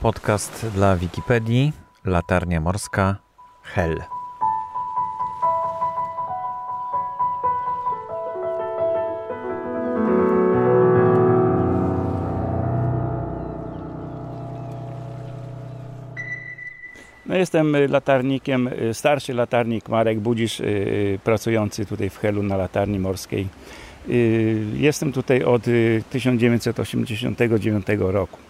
Podcast dla Wikipedii, Latarnia Morska, Hell. No jestem latarnikiem, y, starszy latarnik Marek Budzisz, y, pracujący tutaj w Helu na latarni morskiej. Y, Jestem tutaj od y, 1989 roku.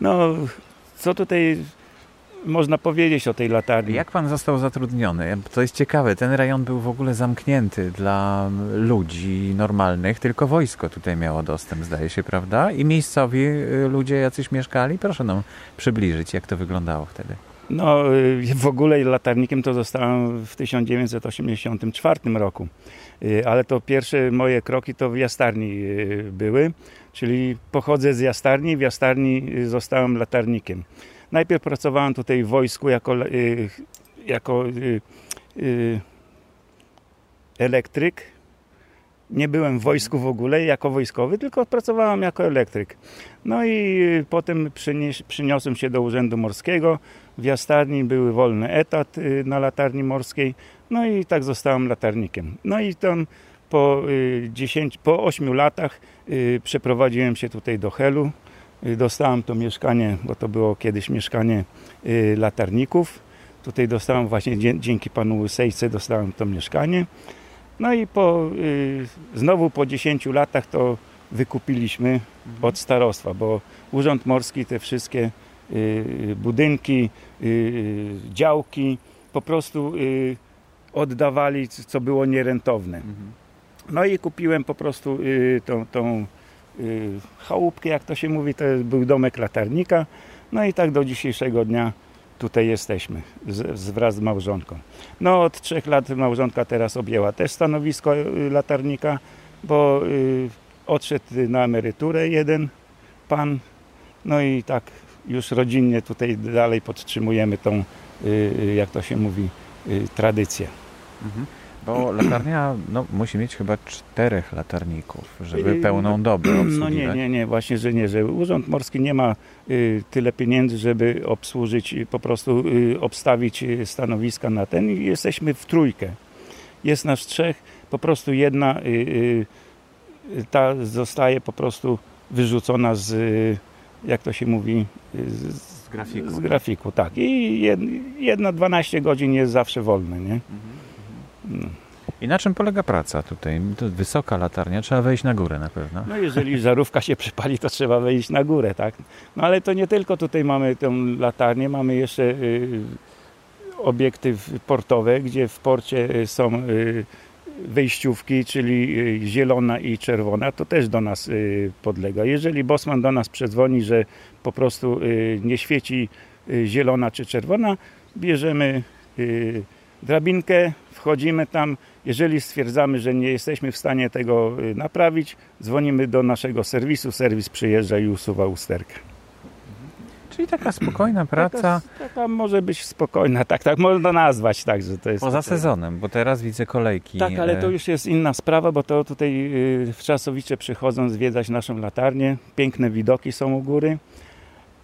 No, co tutaj można powiedzieć o tej latarni? Jak pan został zatrudniony? To jest ciekawe, ten rejon był w ogóle zamknięty dla ludzi normalnych, tylko wojsko tutaj miało dostęp, zdaje się, prawda? I miejscowi y, ludzie jacyś mieszkali? Proszę nam przybliżyć, jak to wyglądało wtedy. No, y, w ogóle latarnikiem to zostałem w 1984 roku, Y, ale to pierwsze moje kroki to w jastarni były, czyli pochodzę z jastarni, w jastarni y, zostałem latarnikiem. Najpierw pracowałem tutaj w wojsku jako, y, jako y, elektryk. Nie byłem w wojsku w ogóle jako wojskowy, tylko pracowałem jako elektryk. No i potem przyniosłem się do Urzędu Morskiego. W jastarni były wolny etat na latarni morskiej. No i tak zostałem latarnikiem. No i tam po, y, 10, po 8 latach y, przeprowadziłem się tutaj do Helu. Y, Dostałem to mieszkanie, bo to było kiedyś mieszkanie y, latarników. Tutaj dostałem właśnie dzięki panu Łysejce dostałem to mieszkanie. No i po, y, znowu po 10 latach to wykupiliśmy od starostwa, bo Urząd Morski te wszystkie y, budynki, y, działki po prostu y, oddawali, co było nierentowne. No i kupiłem po prostu y, tą, tą y, chałupkę, jak to się mówi, to był domek latarnika. No i tak do dzisiejszego dnia tutaj jesteśmy z, z, wraz z małżonką. No od trzech lat małżonka teraz objęła też stanowisko y, latarnika, bo y, odszedł na emeryturę jeden pan. No i tak już rodzinnie tutaj dalej podtrzymujemy tą, y, y, jak to się mówi, tradycję. Bo latarnia no, musi mieć chyba czterech latarników, żeby Yy, pełną dobę obsługiwać. No nie, nie, nie, właśnie, że nie, że Urząd Morski nie ma y, tyle pieniędzy, żeby obsłużyć, y, po prostu y, obstawić y, stanowiska na ten jesteśmy w trójkę. Jest nas trzech, po prostu jedna y, y, y, ta zostaje po prostu wyrzucona z, y, jak to się mówi, y, z, Z grafiku. z grafiku, tak. I jed, jedna 12 godzin jest zawsze wolne, nie? No. I na czym polega praca tutaj? To wysoka latarnia, trzeba wejść na górę na pewno. No jeżeli żarówka się przypali, to trzeba wejść na górę, tak? No ale to nie tylko tutaj mamy tę latarnię, mamy jeszcze y, obiekty portowe, gdzie w porcie y, są y, wejściówki, czyli y, zielona i czerwona, to też do nas y, podlega. Jeżeli bosman do nas przedzwoni, że po prostu y, nie świeci zielona czy czerwona, bierzemy drabinkę, wchodzimy tam. Jeżeli stwierdzamy, że nie jesteśmy w stanie tego y, naprawić, dzwonimy do naszego serwisu, serwis przyjeżdża i usuwa usterkę. Czyli taka spokojna praca Taka, taka może być spokojna, tak, tak można nazwać, tak, że to jest. poza sezonem, bo teraz widzę kolejki. Tak, ale to e, już jest inna sprawa, bo to tutaj y, w Czasowicze przychodzą zwiedzać naszą latarnię. Piękne widoki są u góry.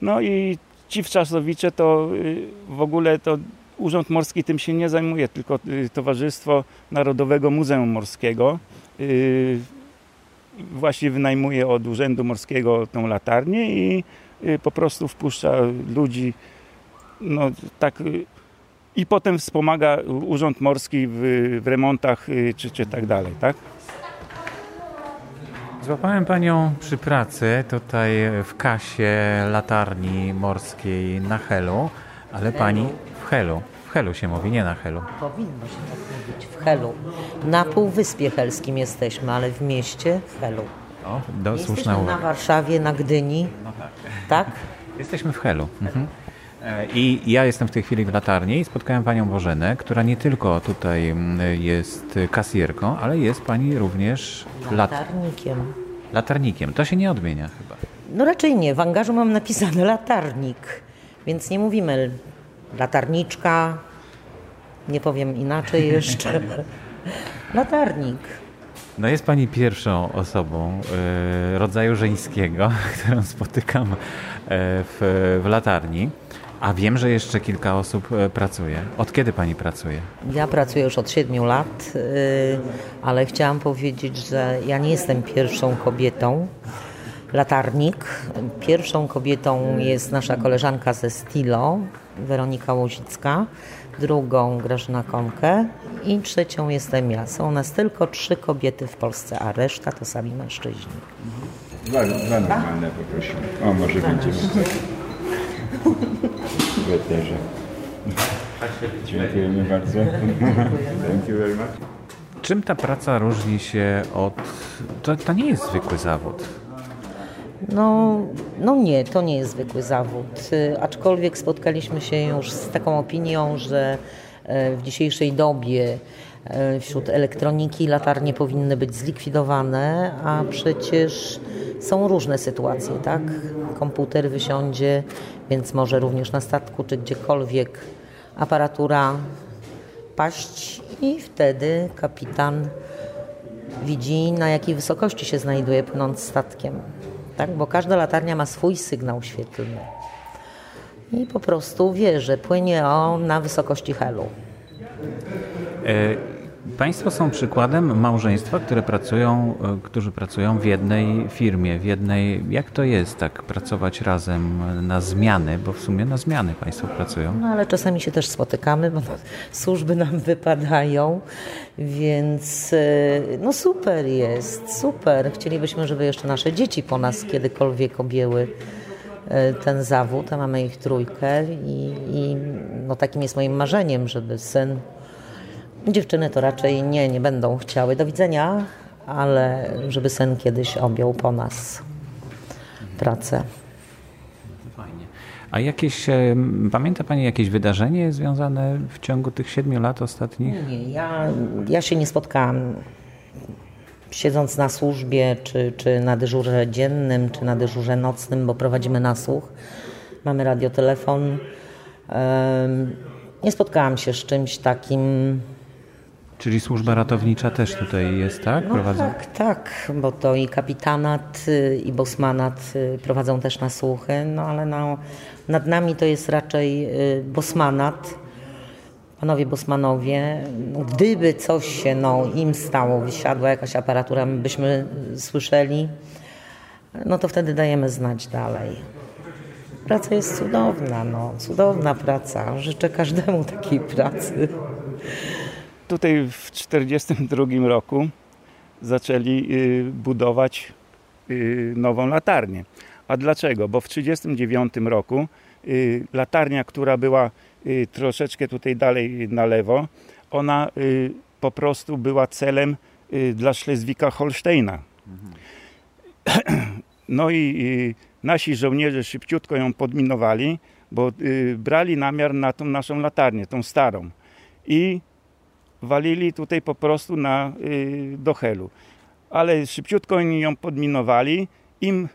No i ci w Czasowicze to y, w ogóle to Urząd Morski tym się nie zajmuje, tylko y, Towarzystwo Narodowego Muzeum Morskiego y, właśnie wynajmuje od Urzędu Morskiego tą latarnię i y, po prostu wpuszcza ludzi no tak i potem wspomaga Urząd Morski w, w remontach czy, czy tak dalej, tak? Złapałem panią przy pracy tutaj w kasie latarni morskiej na Helu, ale pani w Helu. W Helu się mówi, nie na Helu. Powinno się tak mówić w Helu. Na Półwyspie Helskim jesteśmy, ale w mieście w Helu. O, do, słuszna na uwaga. Warszawie, na Gdyni. Tak? Jesteśmy w Helu. Mhm. E, I ja jestem w tej chwili w latarni i spotkałem panią Bożenę, która nie tylko tutaj mm, jest kasjerką, ale jest pani również lat Latarnikiem. latarnikiem. To się nie odmienia chyba. No raczej nie. W angażu mam napisane latarnik, więc nie mówimy latarniczka. Nie powiem inaczej jeszcze. Latarnik. No jest Pani pierwszą osobą y, rodzaju żeńskiego, którą spotykam y, w, w latarni. A wiem, że jeszcze kilka osób e, pracuje. Od kiedy Pani pracuje? Ja pracuję już od siedmiu lat, ale chciałam powiedzieć, że ja nie jestem pierwszą kobietą. Latarnik. Pierwszą kobietą jest nasza koleżanka ze Stilo, Weronika Łozicka drugą Grażyna Konkę i trzecią jestem ja. Są nas tylko trzy kobiety w Polsce, a reszta to sami mężczyźni. Dwa, dwa normalne poprosimy. O, może będziemy tak. Weterze. Dziękujemy bardzo. Thank you very much. Czym ta praca różni się od... To, to nie jest zwykły zawód. No, no nie, to nie jest zwykły zawód. Y, aczkolwiek spotkaliśmy się już z taką opinią, że e, w dzisiejszej dobie e, wśród elektroniki latarnie powinny być zlikwidowane, a przecież są różne sytuacje, tak? Komputer wysiądzie, więc może również na statku czy gdziekolwiek aparatura paść i wtedy kapitan widzi na jakiej wysokości się znajduje płynąc statkiem tak? bo każda latarnia ma swój sygnał świetlny. I po prostu wie, że płynie on na wysokości helu. E, państwo są przykładem małżeństwa, które pracują, e, którzy pracują w jednej firmie, w jednej. Jak to jest tak pracować razem na zmiany, bo w sumie na zmiany Państwo pracują? No ale czasami się też spotykamy, bo służby nam wypadają, więc e, no super jest, super. Chcielibyśmy, żeby jeszcze nasze dzieci po nas kiedykolwiek objęły ten zawód, a mamy ich trójkę i, i no takim jest moim marzeniem, żeby syn Dziewczyny to raczej nie, nie będą chciały. Do widzenia, ale żeby sen kiedyś objął po nas pracę. Fajnie. A jakieś, pamięta Pani jakieś wydarzenie związane w ciągu tych siedmiu lat ostatnich? Nie, ja, ja się nie spotkałam siedząc na służbie, czy, czy na dyżurze dziennym, czy na dyżurze nocnym, bo prowadzimy nasłuch. Mamy radiotelefon. Nie spotkałam się z czymś takim Czyli służba ratownicza też tutaj jest, tak? No tak, tak, bo to i kapitanat, y, i bosmanat y, prowadzą też nasłuchy, no ale no, nad nami to jest raczej y, bosmanat. Panowie bosmanowie, no, gdyby coś się no, im stało, wysiadła jakaś aparatura, byśmy słyszeli, no to wtedy dajemy znać dalej. Praca jest cudowna, no, cudowna praca. Życzę każdemu takiej pracy. Tutaj w 1942 roku zaczęli y, budować y, nową latarnię. A dlaczego? Bo w 1939 roku y, latarnia, która była troszeczkę tutaj dalej na lewo, ona po prostu była celem dla Szlezwika-Holsteina. No i nasi żołnierze szybciutko ją podminowali, bo brali namiar na tą naszą latarnię, tą starą. I walili tutaj po prostu na, y, do helu. Ale szybciutko oni ją podminowali, im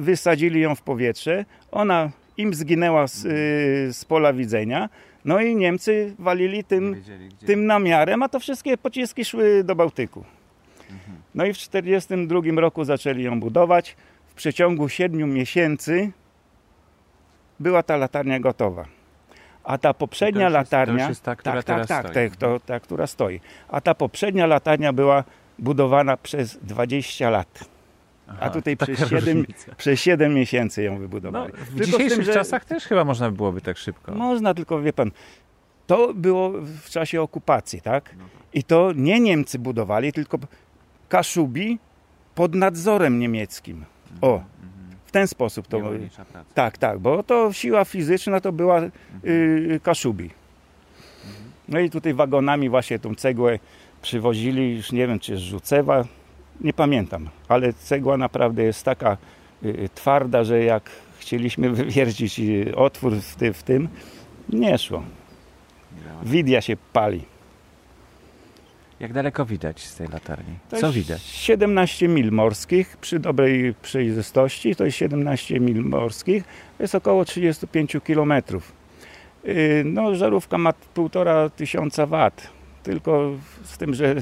wysadzili ją w powietrze, ona im zginęła z, y, z pola widzenia, no i Niemcy walili tym, tym namiarem, a to wszystkie pociski szły do Bałtyku. No i w 1942 roku zaczęli ją budować. W przeciągu 7 miesięcy była ta latarnia gotowa. A ta poprzednia to latarnia. Jest, to jest ta, która tak, tak, tak, stoi. To, ta, która stoi. A ta poprzednia latarnia była budowana przez 20 lat. Aha, a tutaj przez 7, przez 7 miesięcy ją wybudowali. No, w tylko dzisiejszych tym, że... czasach też chyba można byłoby tak szybko. Można, tylko wie pan, to było w czasie okupacji, tak? No tak. I to nie Niemcy budowali, tylko Kaszubi pod nadzorem niemieckim. O, mhm. W ten sposób to. Tak, tak, bo to siła fizyczna to była y, Kaszubi. Mhm. No i tutaj wagonami właśnie tą cegłę przywozili, już nie wiem czy jest Rzucewa, nie pamiętam, ale cegła naprawdę jest taka y, twarda, że jak chcieliśmy wywiercić y, otwór w, ty, w tym, nie szło. Widia się pali. Jak daleko widać z tej latarni? Co widać? 17 mil morskich przy dobrej przejrzystości. To jest 17 mil morskich. To jest około 35 km. Y, no, żarówka ma 1,5 tysiąca wat. Tylko z tym, że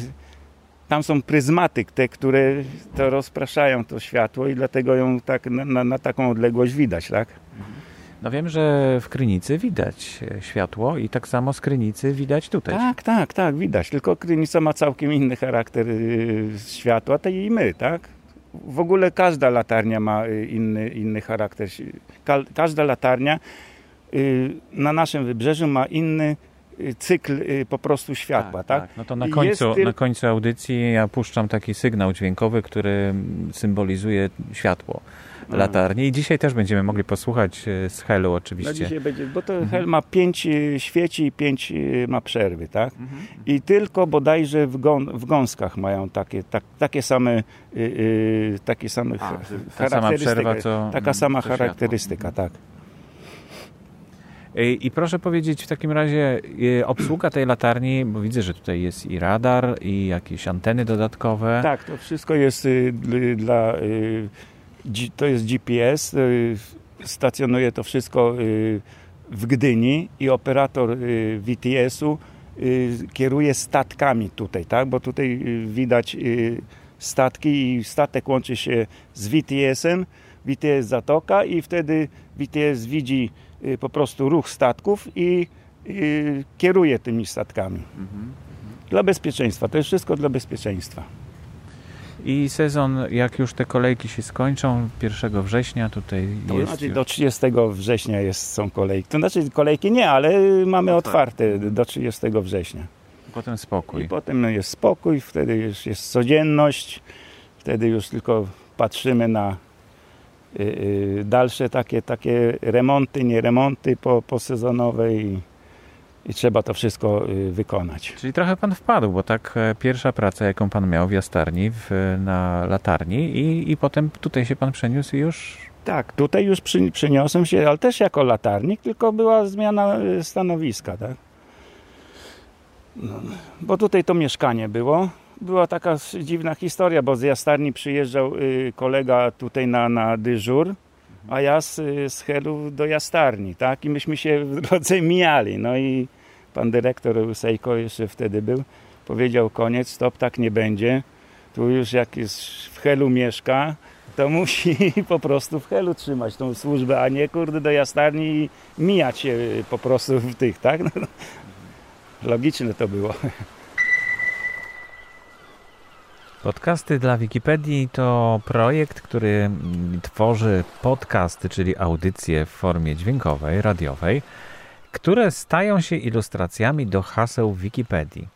tam są pryzmaty, te, które to rozpraszają to światło i dlatego ją tak na, na, na taką odległość widać, tak? No wiem, że w Krynicy widać e, światło i tak samo z Krynicy widać tutaj. Tak, tak, tak, widać. Tylko Krynica ma całkiem inny charakter y, światła, tak i my, tak? W ogóle każda latarnia ma y, inny, inny charakter. Ka każda latarnia y, na naszym wybrzeżu ma inny cykl po prostu światła, tak? No to na końcu, jest na końcu audycji ja puszczam taki sygnał dźwiękowy, który symbolizuje światło latarni i dzisiaj też będziemy mogli posłuchać e, z Helu No oczywiście. dzisiaj będzie, bo to hel ma pięć y, świeci i pięć y, ma przerwy, tak? I tylko bodajże w, w gąskach mają takie, tak, takie same, y, y, takie same A, ta sama przerwa, co- Taka sama co charakterystyka, tak. E, I proszę powiedzieć w takim razie e, obsługa tej latarni, bo widzę, że tutaj jest i radar, i jakieś anteny dodatkowe. Tak, to wszystko jest dl- dla. To jest GPS. y, Stacjonuje to wszystko y, w Gdyni i operator y, VTS-u kieruje statkami tutaj, tak? Bo tutaj widać statki i statek łączy się z VTS-em. VTS zatoka i wtedy VTS widzi po prostu ruch statków i kieruje tymi statkami. Dla bezpieczeństwa. To jest wszystko dla bezpieczeństwa. I sezon, jak już te kolejki się skończą, 1 września tutaj To jest znaczy już... do 30 września jest, są kolejki. To znaczy kolejki nie, ale mamy otwarte do 30 września. potem I spokój. potem no, jest spokój, wtedy już jest codzienność, wtedy już tylko patrzymy na y, y, dalsze takie, takie remonty, nie remonty po, posezonowe i, i trzeba to wszystko y, wykonać. Czyli trochę pan wpadł, bo tak e, pierwsza praca, jaką pan miał w jastarni, w, na latarni i, i potem tutaj się pan przeniósł i już... Tak, tutaj już przy, przyniosłem się, ale też jako latarnik, tylko była zmiana y, stanowiska, tak? No, bo tutaj to mieszkanie było. Była taka dziwna historia, bo z jastarni przyjeżdżał y, kolega tutaj na, na dyżur, a ja z, z Helu do jastarni, tak? I myśmy się w drodze mijali. No i pan dyrektor Sejko jeszcze wtedy był, powiedział koniec, stop, tak nie będzie. Tu już jak jest w Helu mieszka, to musi po prostu w Helu trzymać tą służbę, a nie kurde do jastarni i mijać się po prostu w tych, tak? No, logiczne to było. Podcasty dla Wikipedii to projekt, który tworzy podcasty, czyli audycje w formie dźwiękowej, radiowej, które stają się ilustracjami do haseł Wikipedii.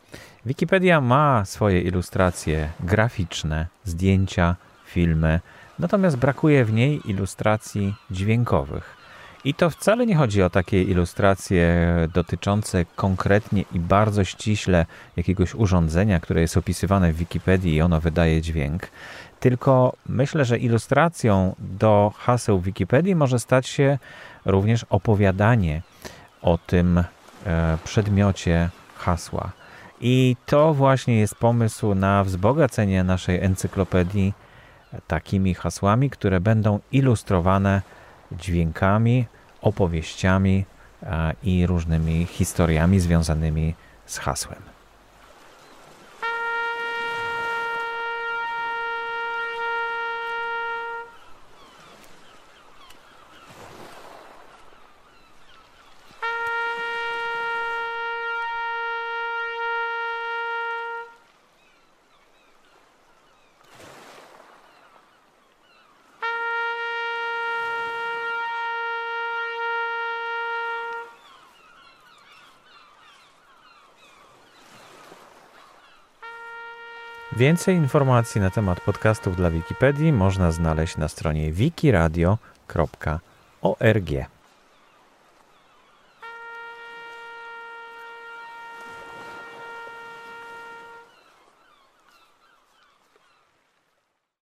Wikipedia ma swoje ilustracje graficzne, zdjęcia, filmy, natomiast brakuje w niej ilustracji dźwiękowych. I to wcale nie chodzi o takie ilustracje dotyczące konkretnie i bardzo ściśle jakiegoś urządzenia, które jest opisywane w Wikipedii i ono wydaje dźwięk. Tylko myślę, że ilustracją do haseł Wikipedii może stać się również opowiadanie o tym e, przedmiocie hasła. I to właśnie jest pomysł na wzbogacenie naszej encyklopedii takimi hasłami, które będą ilustrowane dźwiękami, opowieściami i różnymi historiami związanymi z hasłem. Więcej informacji na temat podcastów dla Wikipedii można znaleźć na stronie wikiradio.org.